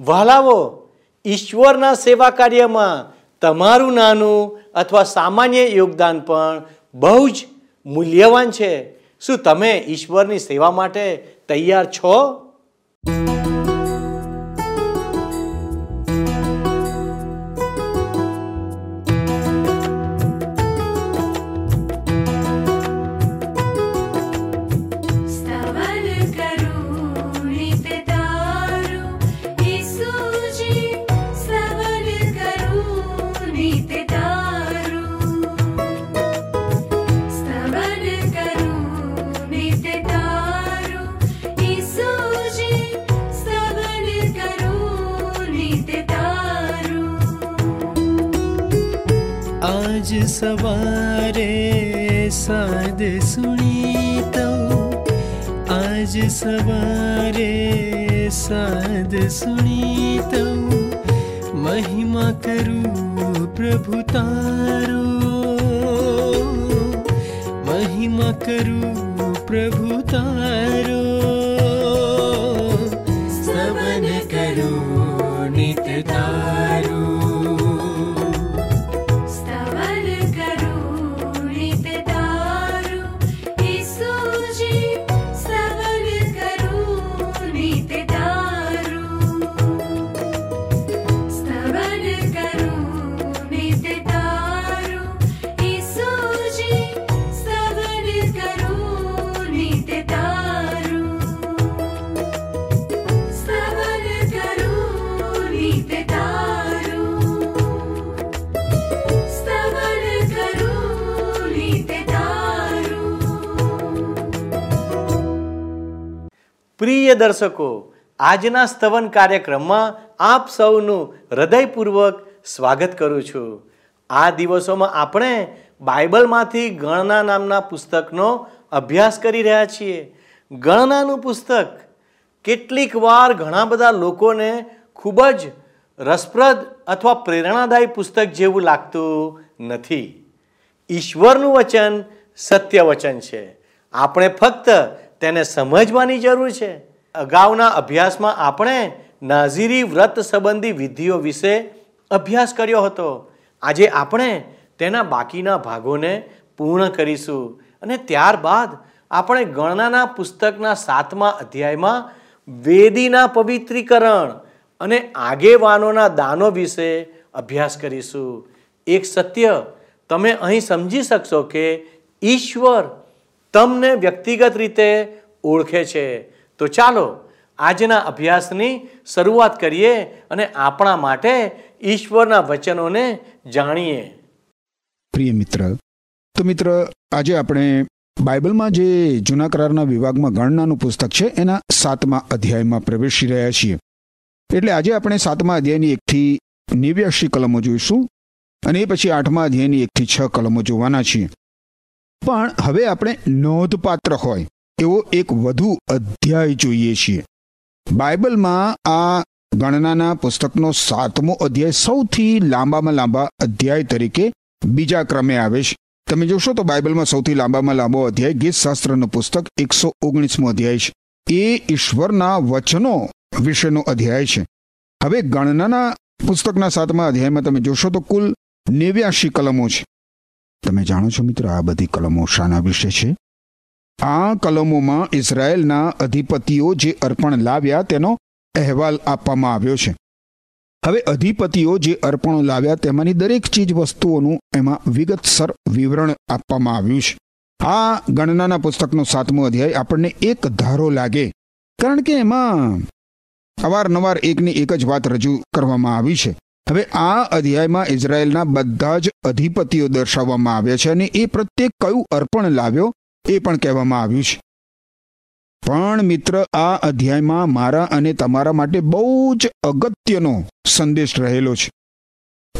વહાલાવો. ઈશ્વરના સેવા કાર્યમાં તમારું નાનું અથવા સામાન્ય યોગદાન પણ બહુ જ મૂલ્યવાન છે. શું તમે ઈશ્વરની સેવા માટે તૈયાર છો? आज सवारे साद सुनि आज सवारे साद साधु महिमा करु प्रभु तारो। महिमा करु प्रभु तारो। પ્રિય દર્શકો, આજના સ્તવન કાર્યક્રમમાં આપ સૌનું હૃદયપૂર્વક સ્વાગત કરું છું. આ દિવસોમાં આપણે બાઇબલમાંથી ગણના નામના પુસ્તકનો અભ્યાસ કરી રહ્યા છીએ. ગણનાનું પુસ્તક કેટલીક વાર ઘણા બધા લોકોને ખૂબ જ રસપ્રદ અથવા પ્રેરણાદાયી પુસ્તક જેવું લાગતું નથી. ઈશ્વરનું વચન સત્ય વચન છે. આપણે ફક્ત તેને સમજવાની જરૂર છે. અગાઉના અભ્યાસમાં આપણે નાઝીરી વ્રત સંબંધી વિધિઓ વિશે અભ્યાસ કર્યો હતો. આજે આપણે તેના બાકીના ભાગોને પૂર્ણ કરીશું અને ત્યારબાદ આપણે ગણનાના પુસ્તકના સાતમા અધ્યાયમાં વેદીના પવિત્રીકરણ અને આગેવાનોના દાનો વિશે અભ્યાસ કરીશું. એક સત્ય તમે અહીં સમજી શકશો કે ઈશ્વર તમને વ્યક્તિગત રીતે ઓળખે છે. તો ચાલો, આજના અભ્યાસની શરૂઆત કરીએ અને આપણા માટે ઈશ્વરના વચનોને જાણીએ. પ્રિય મિત્ર, તો મિત્ર, આજે આપણે બાઇબલમાં જે જૂના કરારના વિભાગમાં ગણનાનું પુસ્તક છે, એના સાતમા અધ્યાયમાં પ્રવેશી રહ્યા છીએ. એટલે આજે આપણે સાતમા અધ્યાયની એકથી નેવ્યાશી કલમો જોઈશું અને એ પછી આઠમા અધ્યાયની એકથી છ કલમો જોવાના છીએ. પણ હવે આપણે નોંધપાત્ર હોય એવો એક વધુ અધ્યાય જોઈએ છીએ. બાઇબલમાં આ ગણનાના પુસ્તકનો સાતમો અધ્યાય સૌથી લાંબામાં લાંબા અધ્યાય તરીકે બીજા ક્રમે આવે છે. તમે જોશો તો બાઇબલમાં સૌથી લાંબામાં લાંબો અધ્યાય ગીત શાસ્ત્રનું પુસ્તક એકસો ઓગણીસમો અધ્યાય છે. એ ઈશ્વરના વચનો વિશેનો અધ્યાય છે. હવે ગણનાના પુસ્તકના સાતમા અધ્યાયમાં તમે જોશો તો કુલ નેવ્યાશી કલમો છે. તમે જાણો છો મિત્રો આ બધી કલમો શાના વિશે છે? આ કલમોમાં ઇઝરાયેલના અધિપતિઓ જે અર્પણ લાવ્યા તેનો અહેવાલ આપવામાં આવ્યો છે. હવે અધિપતિઓ જે અર્પણો લાવ્યા તેમાંની દરેક ચીજ વસ્તુઓનું એમાં વિગતસર વિવરણ આપવામાં આવ્યું છે. આ ગણનાના પુસ્તકનો સાતમો અધ્યાય આપણને એક ધારો લાગે. કારણ કે એમાં અવારનવાર એકની એક જ વાત રજૂ કરવામાં આવી છે. હવે આ અધ્યાયમાં ઇઝરાયેલના બધા જ અધિપતિઓ દર્શાવવામાં આવ્યા છે અને એ પ્રત્યેક કયું અર્પણ લાવ્યો એ પણ કહેવામાં આવ્યું છે. પણ મિત્ર, આ અધ્યાયમાં મારા અને તમારા માટે બહુ જ અગત્યનો સંદેશ રહેલો છે.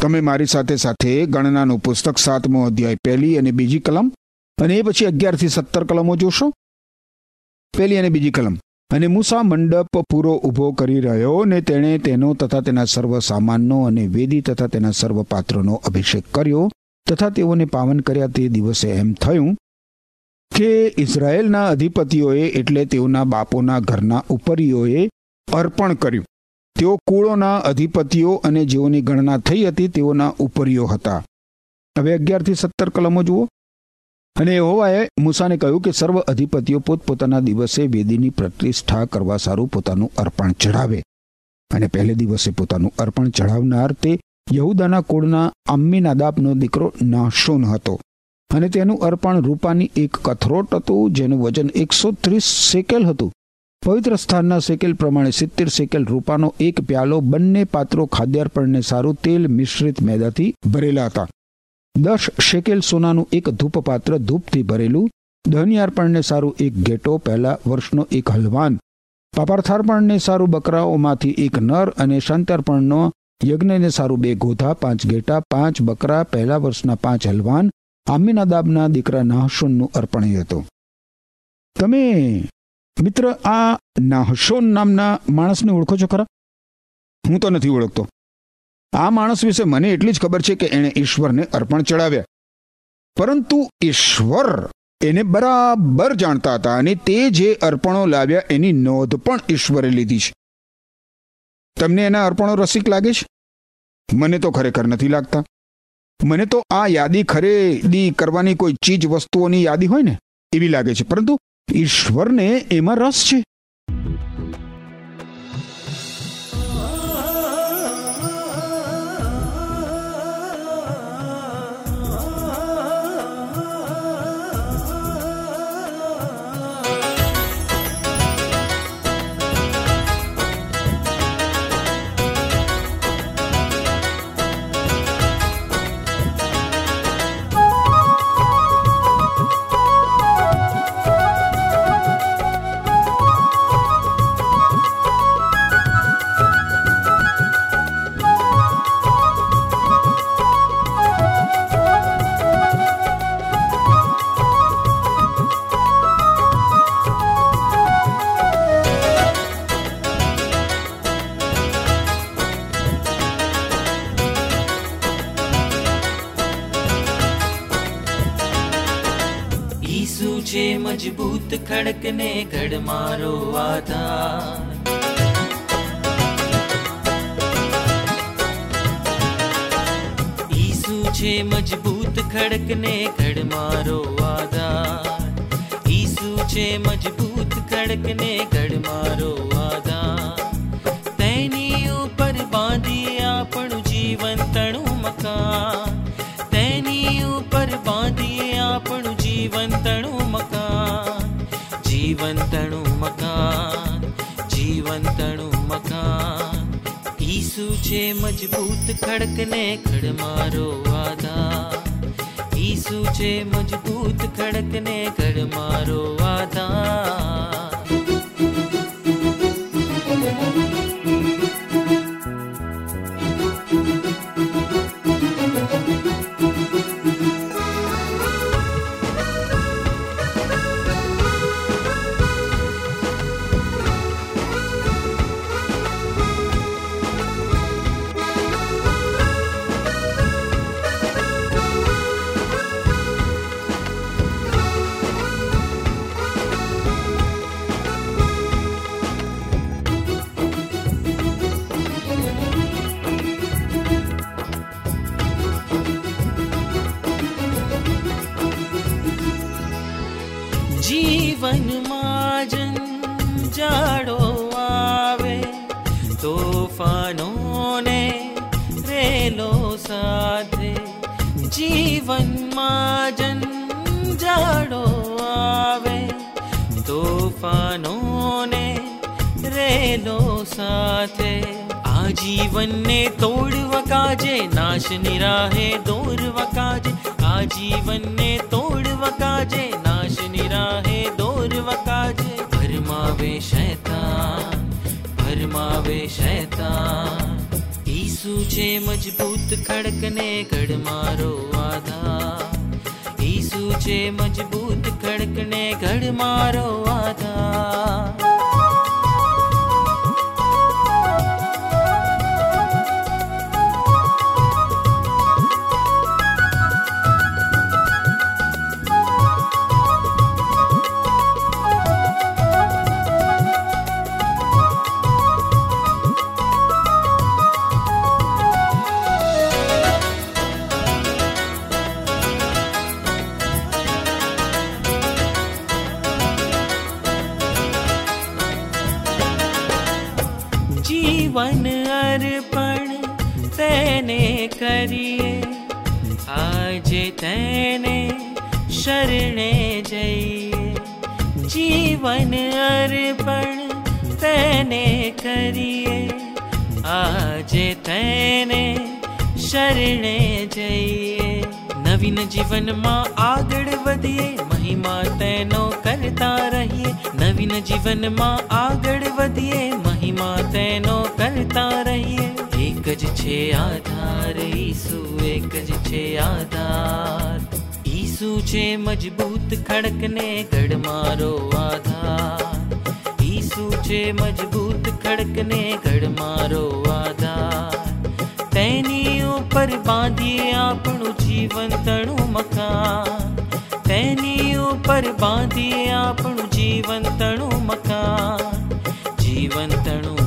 તમે મારી સાથે સાથે ગણનાનું પુસ્તક સાતમો અધ્યાય પહેલી અને બીજી કલમ અને એ પછી અગિયારથી સત્તર કલમો જોશો. પહેલી અને બીજી કલમ. અને મૂસા મંડપ પૂરો ઊભો કરી રહ્યો ને તેણે તેનો તથા તેના સર્વ સામાનનો અને વેદી તથા તેના સર્વ પાત્રોનો અભિષેક કર્યો તથા તેઓને પાવન કર્યા તે દિવસે એમ થયું કે ઇઝરાયેલના અધિપતિઓએ એટલે તેઓના બાપોના ઘરના ઉપરીઓએ અર્પણ કર્યું. તેઓ કુળોના અધિપતિઓ અને જેઓની ગણના થઈ હતી તેઓના ઉપરીઓ હતા. હવે અગિયારથી સત્તર કલમો જુઓ. અને હોવાએ મૂસાને કહ્યું કે સર્વ અધિપતિઓ પોતપોતાના દિવસે વેદીની પ્રતિષ્ઠા કરવા સારું પોતાનું અર્પણ ચઢાવે. અને પહેલે દિવસે પોતાનું અર્પણ ચઢાવનાર તે યહુદાના કુળના અમ્મીનાદાબનો દીકરો નાશોન હતો. અને તેનું અર્પણ રૂપાની એક કથરોટ હતું, જેનું વજન એકસો ત્રીસ સેકેલ હતું. પવિત્ર સ્થાનના સેકેલ પ્રમાણે સિત્તેર સેકેલ રૂપાનો એક પ્યાલો બંને પાત્રો ખાદ્યાર્પણને સારું તેલ મિશ્રિત મેદાથી ભરેલા હતા. દસ શેકેલ સોનાનું એક ધૂપપાત્ર ધૂપથી ભરેલું દહનિયાર્પણને સારું એક ઘેટો, પહેલા વર્ષનો એક હલવાન, પાપાર્થાર્પણને સારું બકરાઓમાંથી એક નર અને શાંતાર્પણનો યજ્ઞને સારું બે ગોધા, પાંચ ઘેટા, પાંચ બકરા, પહેલા વર્ષના પાંચ હલવાન, આમીનાદાબના દીકરા નાહશોનનું અર્પણ હતું. તમે મિત્ર આ નાહશોન નામના માણસને ઓળખો છો ખરા? હું તો નથી ઓળખતો. આ માણસ વિશે મને એટલી જ ખબર છે કે એણે ઈશ્વરને અર્પણ ચડાવ્યા. પરંતુ ઈશ્વર એને બરાબર જાણતા હતા અને તે જે અર્પણો લાવ્યા એની નોંધ પણ ઈશ્વરે લીધી છે. તમને એના અર્પણો રસિક લાગે છે? મને તો ખરેખર નથી લાગતા. મને તો આ યાદી ખરીદી કરવાની કોઈ ચીજ વસ્તુઓની યાદી હોય ને, એવી લાગે છે. પરંતુ ઈશ્વરને એમાં રસ છે. છે મજબૂત ખડકને ઘડ મારો આધાર ઈસુ છે મજબૂત ખડકને ઘડ મારો આધાર ઈસુ છે મજબૂત ખડકને ઘડ મારો આધાર તેની ઉપર બાંધી આપણું જીવન તણું મકાન. આપણું જીવન તણું મકાન, જીવંતણું મકાન જીવંતણું મકાન. ઈસુ છે મજબૂત ખડકને ખડ મારો આધાર. ઈસુ છે મજબૂત ખડકને ખડ મારો આધાર. તોફાનોને રેલો સાથે આ જીવનને તોડવા કાજે નાશની રાહે દોરવા કાજે આ જીવનને તોડવા કાજે નાશની રાહે દોરવા કાજે ભરમાવે શૈતાન ભરમાવે શૈતાન ઈસુ છે મજબૂત ખડકને ગઢ મારો આધાર ઈસુ છે મજબૂત ખડકને ઘડ મારો આધાર કરીએ. આજે તેને શરણે જઈએ. જીવન અર્પણ તેને કરીએ. આજે તેને શરણે જઈએ. નવીન જીવનમાં આગળ વધીએ. મહિમા તેનો કરતા રહીએ. નવીન જીવનમાં આગળ વધીએ. મહિમા તેનો કરતા રહીએ. એક જ છે આધાર, ઈસુ એક જ છે આધાર. ઈસુ છે મજબૂત ખડકને ગઢ મારો આધાર. ઈસુ છે મજબૂત ખડકને ગઢ મારો આધાર. તેની ઉપર બાંધીએ આપણું જીવન તણું મકાન. તેની ઉપર બાંધીએ આપણું જીવન તણું મકાન. જીવન તણું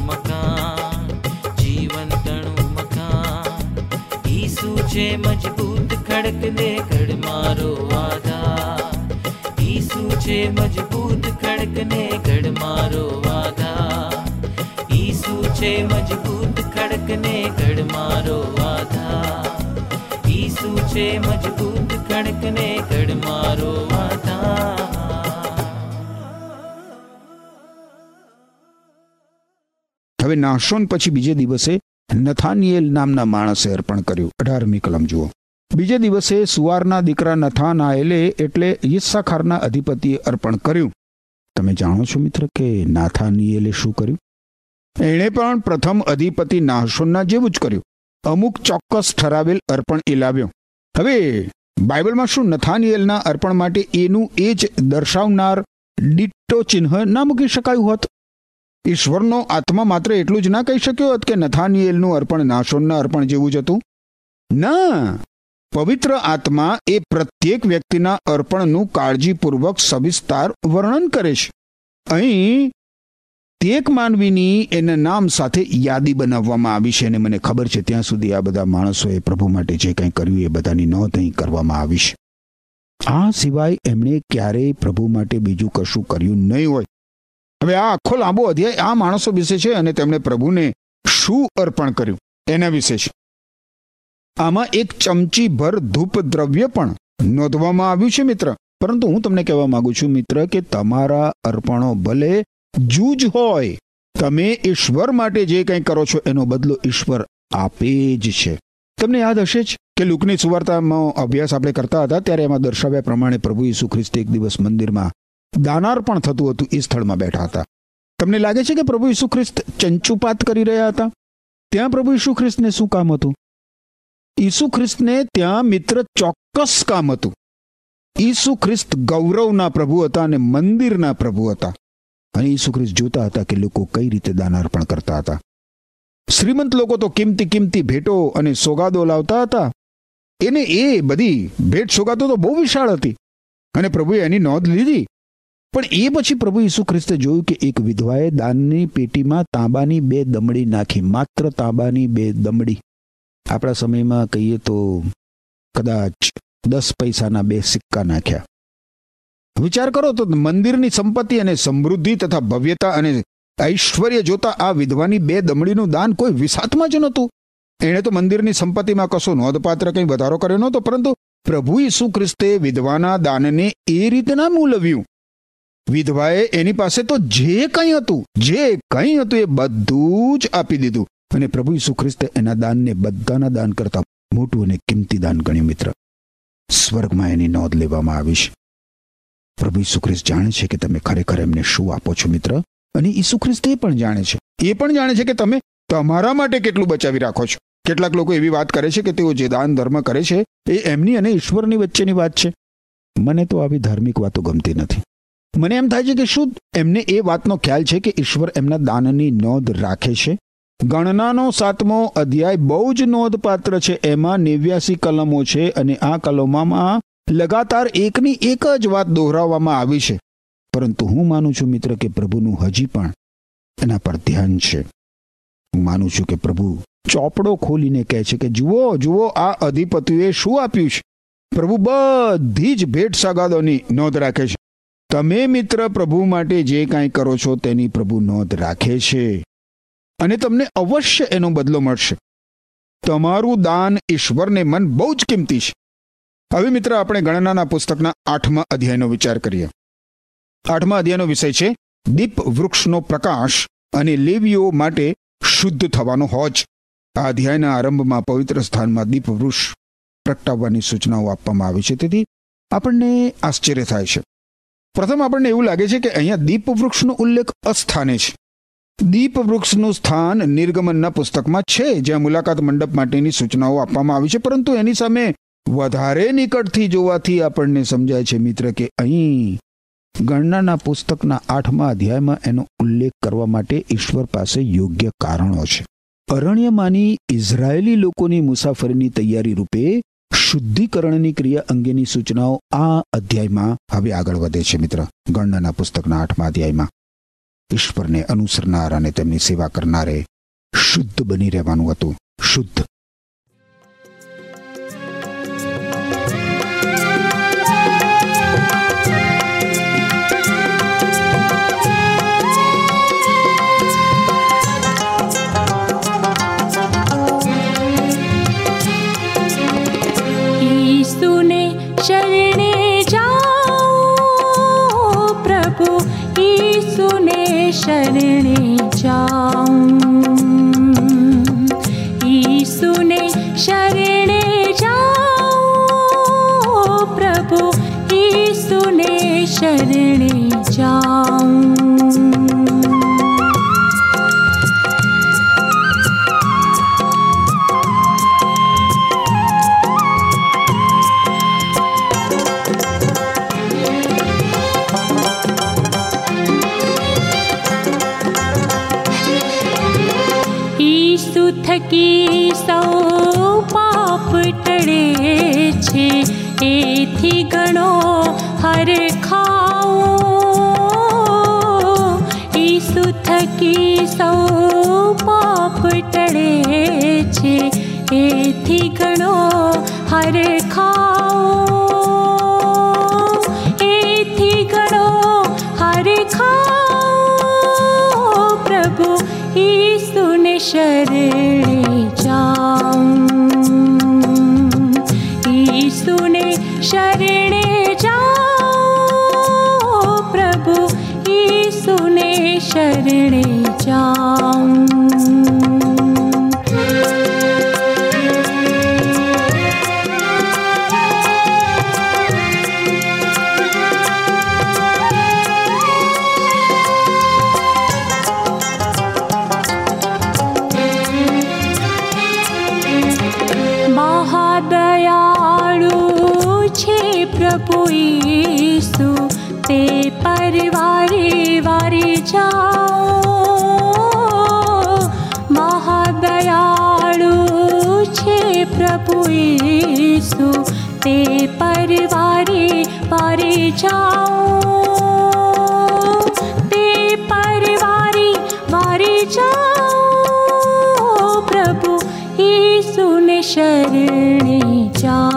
છે મજબૂત ખડકને ગઢ મારો વાદા ઈસુ છે મજબૂત ખડકને ગઢ મારો વાદા ઈસુ છે મજબૂત ખડકને ગઢ મારો વાદા ઈસુ છે મજબૂત ખડકને ગઢ મારો વાદા હવે નાશોન પછી બીજે દિવસે નથાનિયેલ નામના માણસે અર્પણ કર્યું. અઢારમી કલમ જુઓ. બીજે દિવસે સુવારના દીકરા નથાનાયેલે એટલે ઈસ્સાખારના અધિપતિએ અર્પણ કર્યું. તમે જાણો છો મિત્ર કે નાથાનિયેલે શું કર્યું? એણે પણ પ્રથમ અધિપતિ નાહશોનના જેવું જ કર્યું. અમુક ચોક્કસ ઠરાવેલ અર્પણ એ લાવ્યો. હવે બાઇબલમાં શું નથાનિયેલના અર્પણ માટે એનું એ જ દર્શાવનાર ડિટ્ટો ચિહ્ન ના મૂકી શકાયું હોત? ઈશ્વરનો આત્મા માત્ર એટલું જ ના કહી શક્યો હોત કે નથાનિયેલનું અર્પણ નાશોનના અર્પણ જેવું જ હતું? ના. પવિત્ર આત્મા એ પ્રત્યેક વ્યક્તિના અર્પણનું કાળજીપૂર્વક સવિસ્તાર વર્ણન કરે છે. અહીં તેક માનવીની એના નામ સાથે યાદી બનાવવામાં આવી છે અને મને ખબર છે ત્યાં સુધી આ બધા માણસોએ પ્રભુ માટે જે કંઈ કર્યું એ બધાની નોંધ અહીં કરવામાં આવી છે. આ સિવાય એમણે ક્યારેય પ્રભુ માટે બીજું કશું કર્યું નહીં હોય. હવે આ આખો લાંબો અધ્યાય આ માણસો વિશે છે અને તેમણે પ્રભુને શું અર્પણ કર્યું એના વિશે છે. આમાં એક ચમચી ભર ધૂપ દ્રવ્ય પણ નોંધવામાં આવ્યું છે મિત્ર. પરંતુ હું તમને કહેવા માંગુ છું મિત્ર કે તમારા અર્પણો ભલે જૂજ હોય, તમે ઈશ્વર માટે જે કંઈ કરો છો એનો બદલો ઈશ્વર આપે જ છે. તમને યાદ હશે જ કે લુકની સુવાર્તામાં અભ્યાસ આપણે કરતા હતા ત્યારે એમાં દર્શાવ્યા પ્રમાણે પ્રભુ ઈસુ ખ્રિસ્ત એક દિવસ મંદિરમાં દાનાર પણ થતું હતું એ સ્થળમાં બેઠા હતા. તમને લાગે છે કે પ્રભુ ઈસુ ખ્રિસ્ત ચંચુપાત કરી રહ્યા હતા? ત્યાં પ્રભુ ઈસુ ખ્રિસ્તને શું કામ હતું? ઈસુ ખ્રિસ્તને ત્યાં મિત્ર ચોક્કસ કામ હતું. ઈસુ ખ્રિસ્ત ગૌરવના પ્રભુ હતા અને મંદિરના પ્રભુ હતા. અને ઈસુ ખ્રિસ્ત જોતા હતા કે લોકો કઈ રીતે દાનાર્પણ કરતા હતા. શ્રીમંત લોકો તો કિંમતી કિંમતી ભેટો અને સોગાદો લાવતા હતા. એને એ બધી ભેટ સોગાદો તો બહુ વિશાળ હતી. અને પ્રભુએ એની નોંધ લીધી. પણ એ પછી પ્રભુ ઈસુ ખ્રિસ્તે જોયું કે એક વિધવાએ દાનની પેટીમાં તાંબાની બે દમડી નાખી, માત્ર તાંબાની બે દમડી. આપણા સમયમાં કહીએ તો કદાચ દસ પૈસાના બે સિક્કા નાખ્યા. વિચાર કરો તો મંદિરની સંપત્તિ અને સમૃદ્ધિ તથા ભવ્યતા અને ઐશ્વર્ય જોતા આ વિધવાની બે દમડીનું દાન કોઈ વિસાતમાં જ નહોતું. એણે તો મંદિરની સંપત્તિમાં કશો નોંધપાત્ર કંઈ વધારો કર્યો નહોતો, પરંતુ પ્રભુ ઈસુ ખ્રિસ્તે વિધવાના દાનને એ રીતના મૂલવ્યું. વિધવાએ એની પાસે તો જે કંઈ હતું, જે કંઈ હતું એ બધું જ આપી દીધું. અને પ્રભુ ઈસુ ખ્રિસ્તે એના દાનને બધાના દાન કરતા મોટું અને કિંમતી દાન ગણ્યું, મિત્ર. સ્વર્ગમાં એની નોંધ લેવામાં આવી છે. પ્રભુ ઈસુ ખ્રિસ્ત જાણે છે કે તમે ખરેખર એમને શું આપો છો, મિત્ર? અને ઈસુ ખ્રિસ્ત એ પણ જાણે છે. એ પણ જાણે છે કે તમે તમારા માટે કેટલું બચાવી રાખો છો. કેટલાક લોકો એવી વાત કરે છે કે તેઓ જે દાન ધર્મ કરે છે, એ એમની અને ઈશ્વરની વચ્ચેની વાત છે. મને તો આવી ધાર્મિક વાતો ગમતી નથી. મને એમ થાય છે કે શું એમને એ વાતનો ખ્યાલ છે કે ઈશ્વર એમના દાનની નોંધ રાખે છે? ગણનાનો સાતમો અધ્યાય બહુ જ નોંધપાત્ર છે. એમાં નેવ્યાસી કલમો છે અને આ કલમોમાં લગાતાર એકની એક જ વાત દોહરાવવામાં આવી છે. પરંતુ હું માનું છું મિત્ર કે પ્રભુનું હજી પણ એના પર ધ્યાન છે. હું માનું છું કે પ્રભુ ચોપડો ખોલીને કહે છે કે જુઓ જુઓ, આ અધિપતિએ શું આપ્યું છે? પ્રભુ બધી જ ભેટ સગાદોની નોંધ રાખે છે. તમે મિત્ર પ્રભુ માટે જે કાંઈ કરો છો તેની પ્રભુ નોંધ રાખે છે. અને તમને અવશ્ય એનો બદલો મળશે. તમારું દાન ઈશ્વરને મન બહુ જ કિંમતી છે. હવે મિત્ર, આપણે ગણનાના પુસ્તકના આઠમા અધ્યાયનો વિચાર કરીએ. આઠમા અધ્યાયનો વિષય છે, દીપ વૃક્ષનો પ્રકાશ અને લેવીઓ માટે શુદ્ધ થવાનો હોજ. આ અધ્યાયના આરંભમાં પવિત્ર સ્થાનમાં દીપ વૃક્ષ પ્રગટાવવાની સૂચનાઓ આપવામાં આવી છે. તેથી આપણને આશ્ચર્ય થાય છે. પ્રથમ આપણને એવું લાગે છે કે અહીંયા દીપ વૃક્ષનો ઉલ્લેખ અસ્થાને છે. દીપ વૃક્ષનું સ્થાન નિર્ગમનના પુસ્તકમાં છે, જ્યાં મુલાકાત મંડપ માટેની સૂચનાઓ આપવામાં આવી છે, પરંતુ એની સામે વધારે નિકટથી જોવાથી આપણને સમજાય છે મિત્ર કે અહીં ગણનાના પુસ્તકના આઠમા અધ્યાયમાં એનો ઉલ્લેખ કરવા માટે ઈશ્વર પાસે યોગ્ય કારણો છે. અરણ્યમાંની ઇઝરાયેલી લોકોની મુસાફરીની તૈયારી રૂપે શુદ્ધિકરણની ક્રિયા અંગેની સૂચનાઓ આ અધ્યાયમાં હવે આગળ વધે છે મિત્ર. ગણના પુસ્તકના આઠમા અધ્યાયમાં. ઈશ્વરને અનુસરનાર અને તેમની સેવા કરનારે શુદ્ધ બની રહેવાનું હતું. શુદ્ધ શરણે જાઉં ઈસુને શરણે જાઉં પ્રભુ ઈસુને શરણે જાઉં થકી સૌ પાપ ટળે છે. એથી ગણો હર ખાઓ એથી ગણો હર ખાઓ પ્રભુ ઈસુને શરણે िसु ते परिवारि वारि छे प्रभु यशु ते परिवारि वारि ते परिवारे वारी जाओ प्रभु यशुने शरणे जाओ।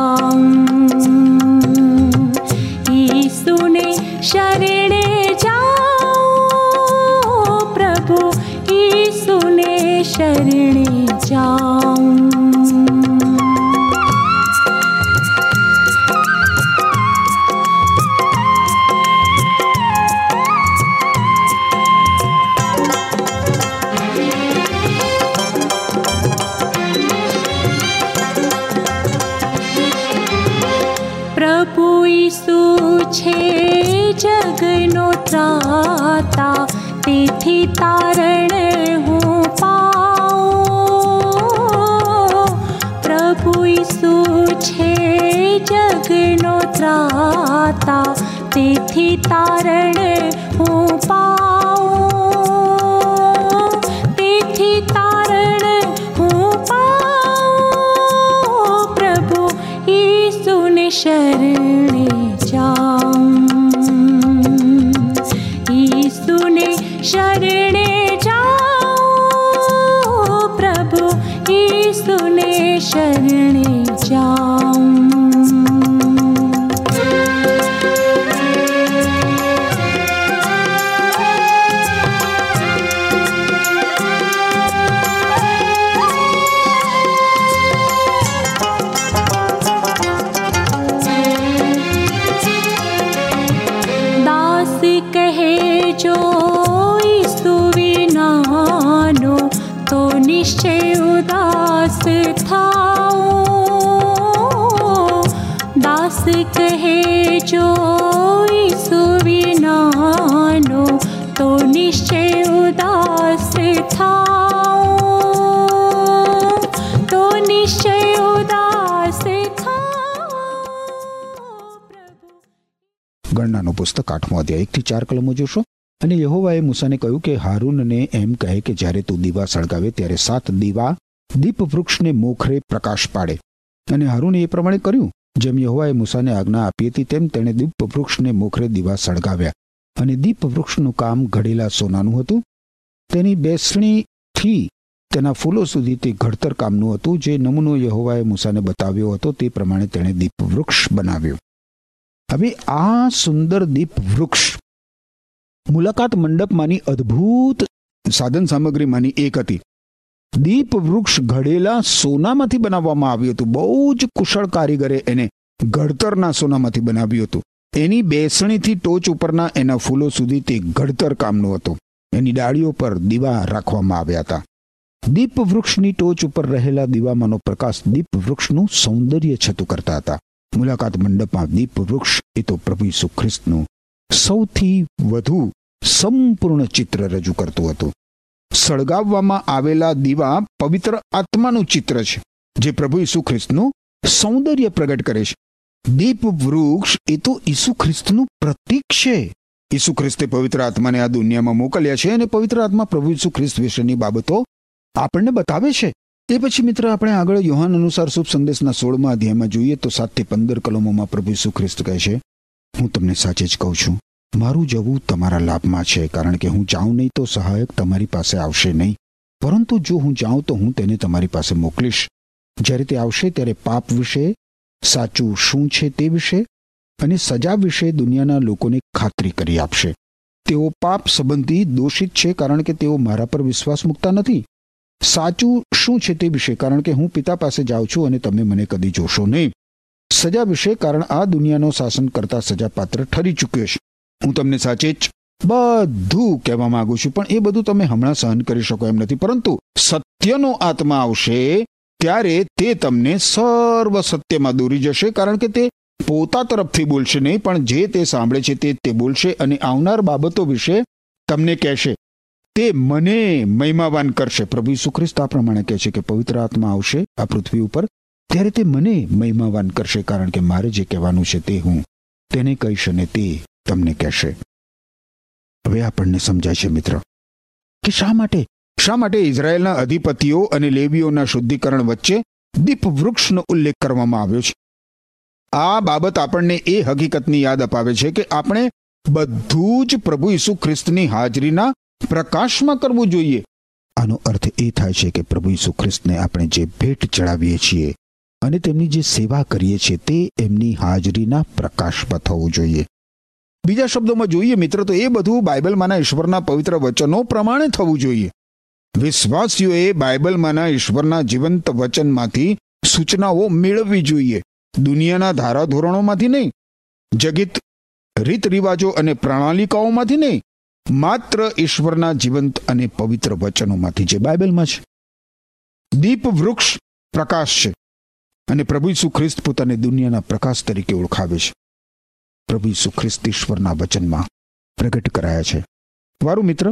છે જગનો ત્રાતા તેથી તારણ હું પાઉં પ્રભુ ઈસુ છે જગનો ત્રાતા તેથી તારણ ગણનાનું પુસ્તક આઠમો અધ્યાય એકથી ચાર કલમો જોશો. અને યહોવાએ મૂસાને કહ્યું કે હારૂનને એમ કહે કે જ્યારે તું દીવા સળગાવે ત્યારે સાત દીવા દીપ વૃક્ષને મોખરે પ્રકાશ પાડે. અને હારૂને એ પ્રમાણે કર્યું. જેમ યહોવાએ મૂસાને આજ્ઞા આપી હતી તેમ તેણે દીપ વૃક્ષને મોખરે દીવા સળગાવ્યા. અને દીપ વૃક્ષનું કામ ઘડેલા સોનાનું હતું. તેની બેસણીથી તેના ફૂલો સુધી તે ઘડતર કામનું હતું. જે નમૂનો યહોવાએ મૂસાને બતાવ્યો હતો તે પ્રમાણે તેણે દીપ વૃક્ષ બનાવ્યો. હવે આ સુંદર દીપ વૃક્ષ મુલાકાત મંડપમાંની અદ્ભુત સાધન સામગ્રીમાંની એક હતી. દીપ વૃક્ષ ઘડેલા સોનામાંથી બનાવવામાં આવ્યું હતું. બહુ જ કુશળ કારીગરે એને ઘડતરના સોનામાંથી બનાવ્યું હતું. એની બેસણીથી ટોચ ઉપરના એના ફૂલો સુધી તે ઘડતર કામનું હતું. એની ડાળીઓ પર દીવા રાખવામાં આવ્યા હતા. દીપ વૃક્ષની ટોચ ઉપર રહેલા દીવામાંનો પ્રકાશ દીપ વૃક્ષનું સૌંદર્ય છતું કરતા હતા. મુલાકાત મંડપમાં દીપ વૃક્ષ એ તો પ્રભુ ઈસુ ખ્રિસ્તનું સૌથી વધુ સંપૂર્ણ ચિત્ર રજૂ કરતું હતું. સળગાવવામાં આવેલા દીવા પવિત્ર આત્માનું ચિત્ર છે, જે પ્રભુ ઈસુ ખ્રિસ્તનું સૌંદર્ય પ્રગટ કરે છે. દીપ વૃક્ષ એ તો ઈસુ ખ્રિસ્તનું પ્રતીક છે. ઈસુ ખ્રિસ્તે પવિત્ર આત્માને આ દુનિયામાં મોકલ્યા છે અને પવિત્ર આત્મા પ્રભુ ઈસુ ખ્રિસ્ત વિશેની બાબતો આપણને બતાવે છે. એ પછી મિત્ર આપણે આગળ યોહાન અનુસાર શુભ સંદેશના સોળમાં અધ્યાયમાં જોઈએ તો સાતથી પંદર કલમોમાં પ્રભુ ઈસુ ખ્રિસ્ત કહે છે, હું તમને સાચે જ કહું છું. મારું જવું તમારા લાભમાં છે, કારણ કે હું જાઉં નહીં તો સહાયક તમારી પાસે આવશે નહીં. પરંતુ જો હું જાઉં તો હું તેને તમારી પાસે મોકલીશ. જ્યારે તે આવશે, ત્યારે પાપ વિશે સાચું શું છે તે વિશે અને સજા વિશે દુનિયાના લોકોને ખાતરી કરી આપશે. તેઓ પાપ સંબંધી દોષિત છે, કારણ કે તેઓ મારા પર વિશ્વાસ મૂકતા નથી. સાચું શું છે તે વિશે? કારણ કે હું પિતા પાસે જાઉં છું અને તમે મને કદી જોશો નહીં. સજા વિશે કારણ આ દુનિયાનો શાસન કરતા સજાપાત્ર ઠરી ચૂક્યો છે. હું તમને સાચે જ બધું કહેવા માંગુ છું, પણ એ બધું તમે હમણાં સહન કરી શકો એમ નથી. પરંતુ સત્યનો આત્મા આવશે ત્યારે તે તમને સર્વ સત્યમાં દોરી જશે, કારણ કે તે પોતા તરફથી બોલશે નહીં, પણ જે તે સાંભળે છે તે તે બોલશે અને આવનાર બાબતો વિશે તમને કહેશે. તે મને મહિમાવાન કરશે. પ્રભુ ઈસુ ખ્રિસ્ત આ પ્રમાણે કહે છે કે પવિત્ર આત્મા આવશે આ પૃથ્વી ઉપર, ત્યારે તે મને મહિમાવાન કરશે, કારણ કે મારે જે કહેવાનું છે તે હું તેને કહીશ અને તે તમને કહેશે. હવે આપણને સમજાય છે મિત્ર, કે શા માટે શા માટે ઇઝરાયેલના અધિપતિઓ અને લેવીઓના શુદ્ધિકરણ વચ્ચે દીપ વૃક્ષનો ઉલ્લેખ કરવામાં આવ્યો છે? આ બાબત આપણને એ હકીકતની યાદ અપાવે છે કે આપણે બધું જ પ્રભુ ઈસુ ખ્રિસ્તની હાજરીના પ્રકાશમાં કરવું જોઈએ. આનો અર્થ એ થાય છે કે પ્રભુ ઈસુ ખ્રિસ્તને આપણે જે ભેટ ચડાવીએ છીએ અને તેમની જે સેવા કરીએ છીએ તે એમની હાજરીના પ્રકાશમાં થવું જોઈએ. બીજા શબ્દોમાં જોઈએ મિત્ર, તો એ બધું બાઇબલમાંના ઈશ્વરના પવિત્ર વચનો પ્રમાણે થવું જોઈએ. વિશ્વાસીઓએ બાઇબલમાંના ઈશ્વરના જીવંત વચનમાંથી સૂચનાઓ મેળવવી જોઈએ. દુનિયાના ધારાધોરણોમાંથી નહીં, જગિત રીત રિવાજો અને પ્રણાલિકાઓમાંથી નહીં માત્ર ઈશ્વરના જીવંત અને પવિત્ર વચનોમાંથી જે બાઇબલમાં છે. દીપ વૃક્ષ પ્રકાશ છે અને પ્રભુ ઈસુ ખ્રિસ્ત પોતાને દુનિયાના પ્રકાશ તરીકે ઓળખાવે છે. પ્રભુ ઈસુ ખ્રિસ્ત ઈશ્વરના વચનમાં પ્રગટ કરાયા છે. વારું મિત્ર,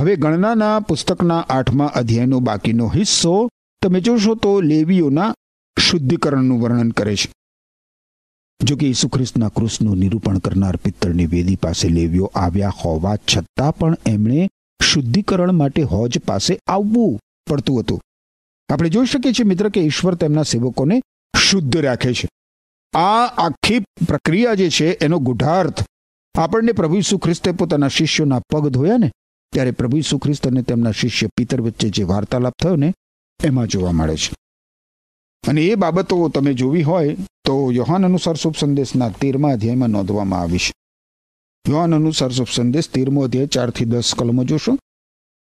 હવે ગણનાના પુસ્તકના આઠમા અધ્યાયનો બાકીનો હિસ્સો તમે જોશો તો લેવીઓના શુદ્ધિકરણનું વર્ણન કરે છે. જો કે ઈસુ ખ્રિસ્તના ક્રુસનું નિરૂપણ કરનાર પિત્તળની વેદી પાસે લેવ્યો આવ્યા હોવા છતાં પણ એમણે શુદ્ધિકરણ માટે હોજ પાસે આવવું પડતું હતું. આપણે જોઈ શકીએ છીએ મિત્ર કે ઈશ્વર તેમના સેવકોને શુદ્ધ રાખે છે. આ આખી પ્રક્રિયા જે છે એનો ગુઢાર્થ. આપણને પ્રભુ ઈસુ ખ્રિસ્તે પોતાના શિષ્યોના પગ ધોયા ને, ત્યારે પ્રભુ ઈસુ ખ્રિસ્ત અને તેમના શિષ્ય પિતર વચ્ચે જે વાર્તાલાપ થયો ને, એમાં જોવા મળે છે. અને એ બાબતો તમે જોવી હોય તો યોહાન અનુસાર શુભ સંદેશના તેરમા અધ્યાયમાં નોંધવામાં આવી છે યોહાન અનુસાર શુભ સંદેશ તેરમો અધ્યાય ચારથી દસ કલમો જોશો.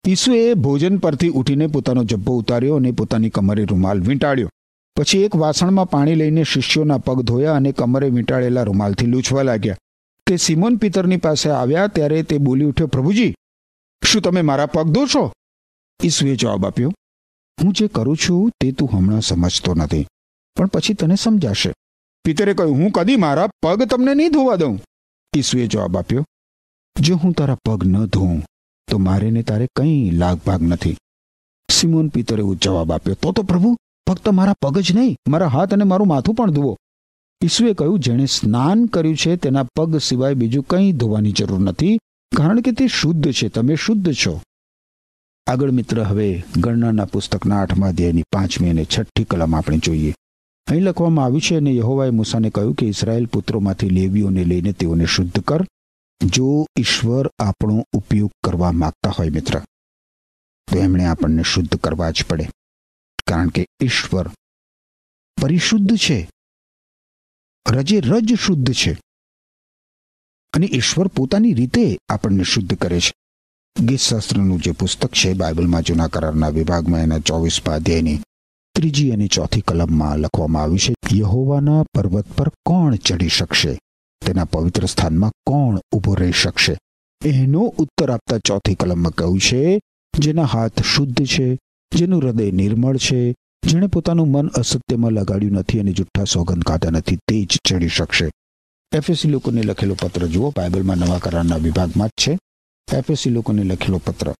ઈસુએ ભોજન પરથી ઉઠીને પોતાનો જબ્બો ઉતાર્યો અને પોતાની કમરે રૂમાલ વીંટાળ્યો. પછી એક વાસણમાં પાણી લઈને શિષ્યોના પગ ધોયા અને કમરે વીંટાળેલા રૂમાલથી લૂછવા લાગ્યા. તે સિમોન પિતરની પાસે આવ્યા ત્યારે તે બોલી ઉઠ્યો, પ્રભુજી, શું તમે મારા પગ ધો છો ઈસુએ જવાબ આપ્યો હું જે કરું છું તે તું હમણાં સમજતો નથી. પણ પછી તને સમજાશે. પિતરે કહ્યું, હું કદી મારા પગ તમને નહીં ધોવા દઉં. ઈસુએ જવાબ આપ્યો, જો હું તારા પગ ન ધોઉં, તો મારે ને તારે કંઈ લાગભાગ નથી. સિમોન પિતરે જવાબ આપ્યો, તો તો પ્રભુ, ફક્ત મારા પગ જ નહીં, મારા હાથ અને મારું માથું પણ ધોવો. ઈસુએ કહ્યું, જેણે સ્નાન કર્યું છે તેના પગ સિવાય બીજું કંઈ ધોવાની જરૂર નથી, કારણ કે તે શુદ્ધ છે, તમે શુદ્ધ છો. આગળ મિત્ર, હવે ગણનાના પુસ્તકના આઠમા અધ્યાયની પાંચમી અને છઠ્ઠી કલમ આપણે જોઈએ. અહીં લખવામાં આવ્યું છે, અને યહોવાએ મૂસાને કહ્યું કે ઇસરાયેલ પુત્રોમાંથી લેવીઓને લઈને તેઓને શુદ્ધ કર, જો ઈશ્વર આપણો ઉપયોગ કરવા માગતા હોય મિત્ર. તો એમણે આપણને શુદ્ધ કરવા જ પડે. કારણ કે ઈશ્વર પરિશુદ્ધ છે. રજે રજ શુદ્ધ છે. અને ઈશ્વર પોતાની રીતે આપણને શુદ્ધ કરે છે. ગીતશાસ્ત્રનું જે પુસ્તક છે, બાઇબલમાં જૂના કરારના વિભાગમાં એના ચોવીસ અધ્યાયની ત્રીજી અને ચોથી કલમમાં લખવામાં આવ્યું છે, યહોવાના પર્વત પર કોણ ચડી શકશે? તેના પવિત્ર સ્થાનમાં કોણ ઊભો રહી શકશે? એનો ઉત્તર આપતા ચોથી કલમમાં કહ્યું છે, જેના હાથ શુદ્ધ છે, જેનું હૃદય નિર્મળ છે, જેણે પોતાનું મન અસત્યમાં લગાડ્યું નથી અને જુઠ્ઠા સોગંદ ખાતા નથી, તે જ ચડી શકશે. એફએસી લોકોને લખેલો પત્ર જુઓ, બાઇબલમાં નવા કરારના વિભાગમાં જ છે. એફએસી લખેલો પત્ર.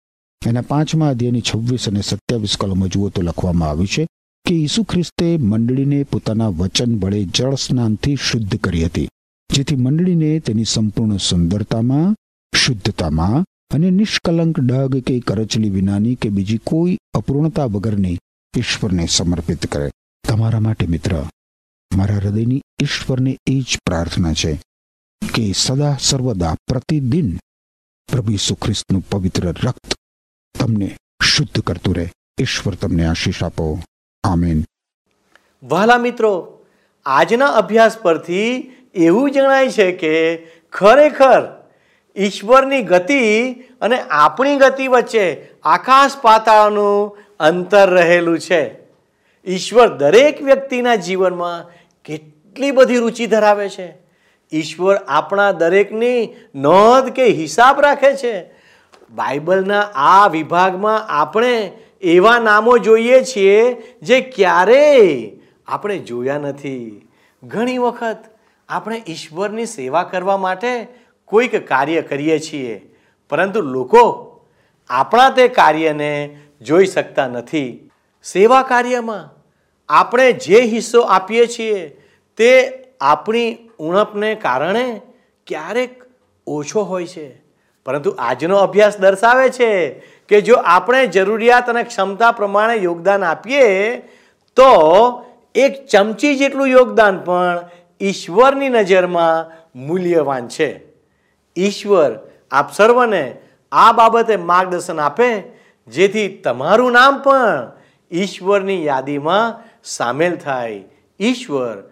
એના પાંચમા અધ્યાયની છવ્વીસ અને સત્યાવીસ કલમો જુઓ તો લખવામાં આવ્યું છે કે ઈસુ ખ્રિસ્તે મંડળીને પોતાના વચન વડે જળ સ્નાનથી શુદ્ધ કરી હતી, જેથી મંડળીને તેની સંપૂર્ણ સુંદરતામાં, શુદ્ધતામાં અને નિષ્કલંક ડગ કે કરચલી વિનાની કે બીજી કોઈ અપૂર્ણતા વગરની ઈશ્વરને સમર્પિત કરે. તમારા માટે મિત્ર, મારા હૃદયની ઈશ્વરને એ જ પ્રાર્થના છે કે સદા સર્વદા પ્રતિદિન પ્રભુ ઈસુ ખ્રિસ્તનું પવિત્ર રક્ત તમને શુદ્ધ કરતું રહે. ઈશ્વર તમને આશીષ આપો. આમેન. વહાલા મિત્રો, આજના અભ્યાસ પરથી એવું જણાય છે કે ખરેખર ઈશ્વરની ગતિ અને આપણી ગતિ વચ્ચે આકાશ પાતાળનું અંતર રહેલું છે. ઈશ્વર દરેક વ્યક્તિના જીવનમાં કેટલી બધી રુચિ ધરાવે છે? ઈશ્વર આપણા દરેકની નોંધ કે હિસાબ રાખે છે. બાઇબલના આ વિભાગમાં આપણે એવા નામો જોઈએ છીએ જે ક્યારેય આપણે જોયા નથી. ઘણી વખત આપણે ઈશ્વરની સેવા કરવા માટે કોઈક કાર્ય કરીએ છીએ, પરંતુ લોકો આપણા તે કાર્યને જોઈ શકતા નથી. સેવા કાર્યમાં આપણે જે હિસ્સો આપીએ છીએ તે આપણી ઉણપને કારણે ક્યારેક ઓછો હોય છે. પરંતુ આજનો અભ્યાસ દર્શાવે છે કે જો આપણે જરૂરિયાત અને ક્ષમતા પ્રમાણે યોગદાન આપીએ, તો એક ચમચી જેટલું યોગદાન પણ ઈશ્વરની નજરમાં મૂલ્યવાન છે. ઈશ્વર આપ સર્વને આ બાબતે માર્ગદર્શન આપે, જેથી તમારું નામ પણ ઈશ્વરની યાદીમાં સામેલ થાય. ઈશ્વર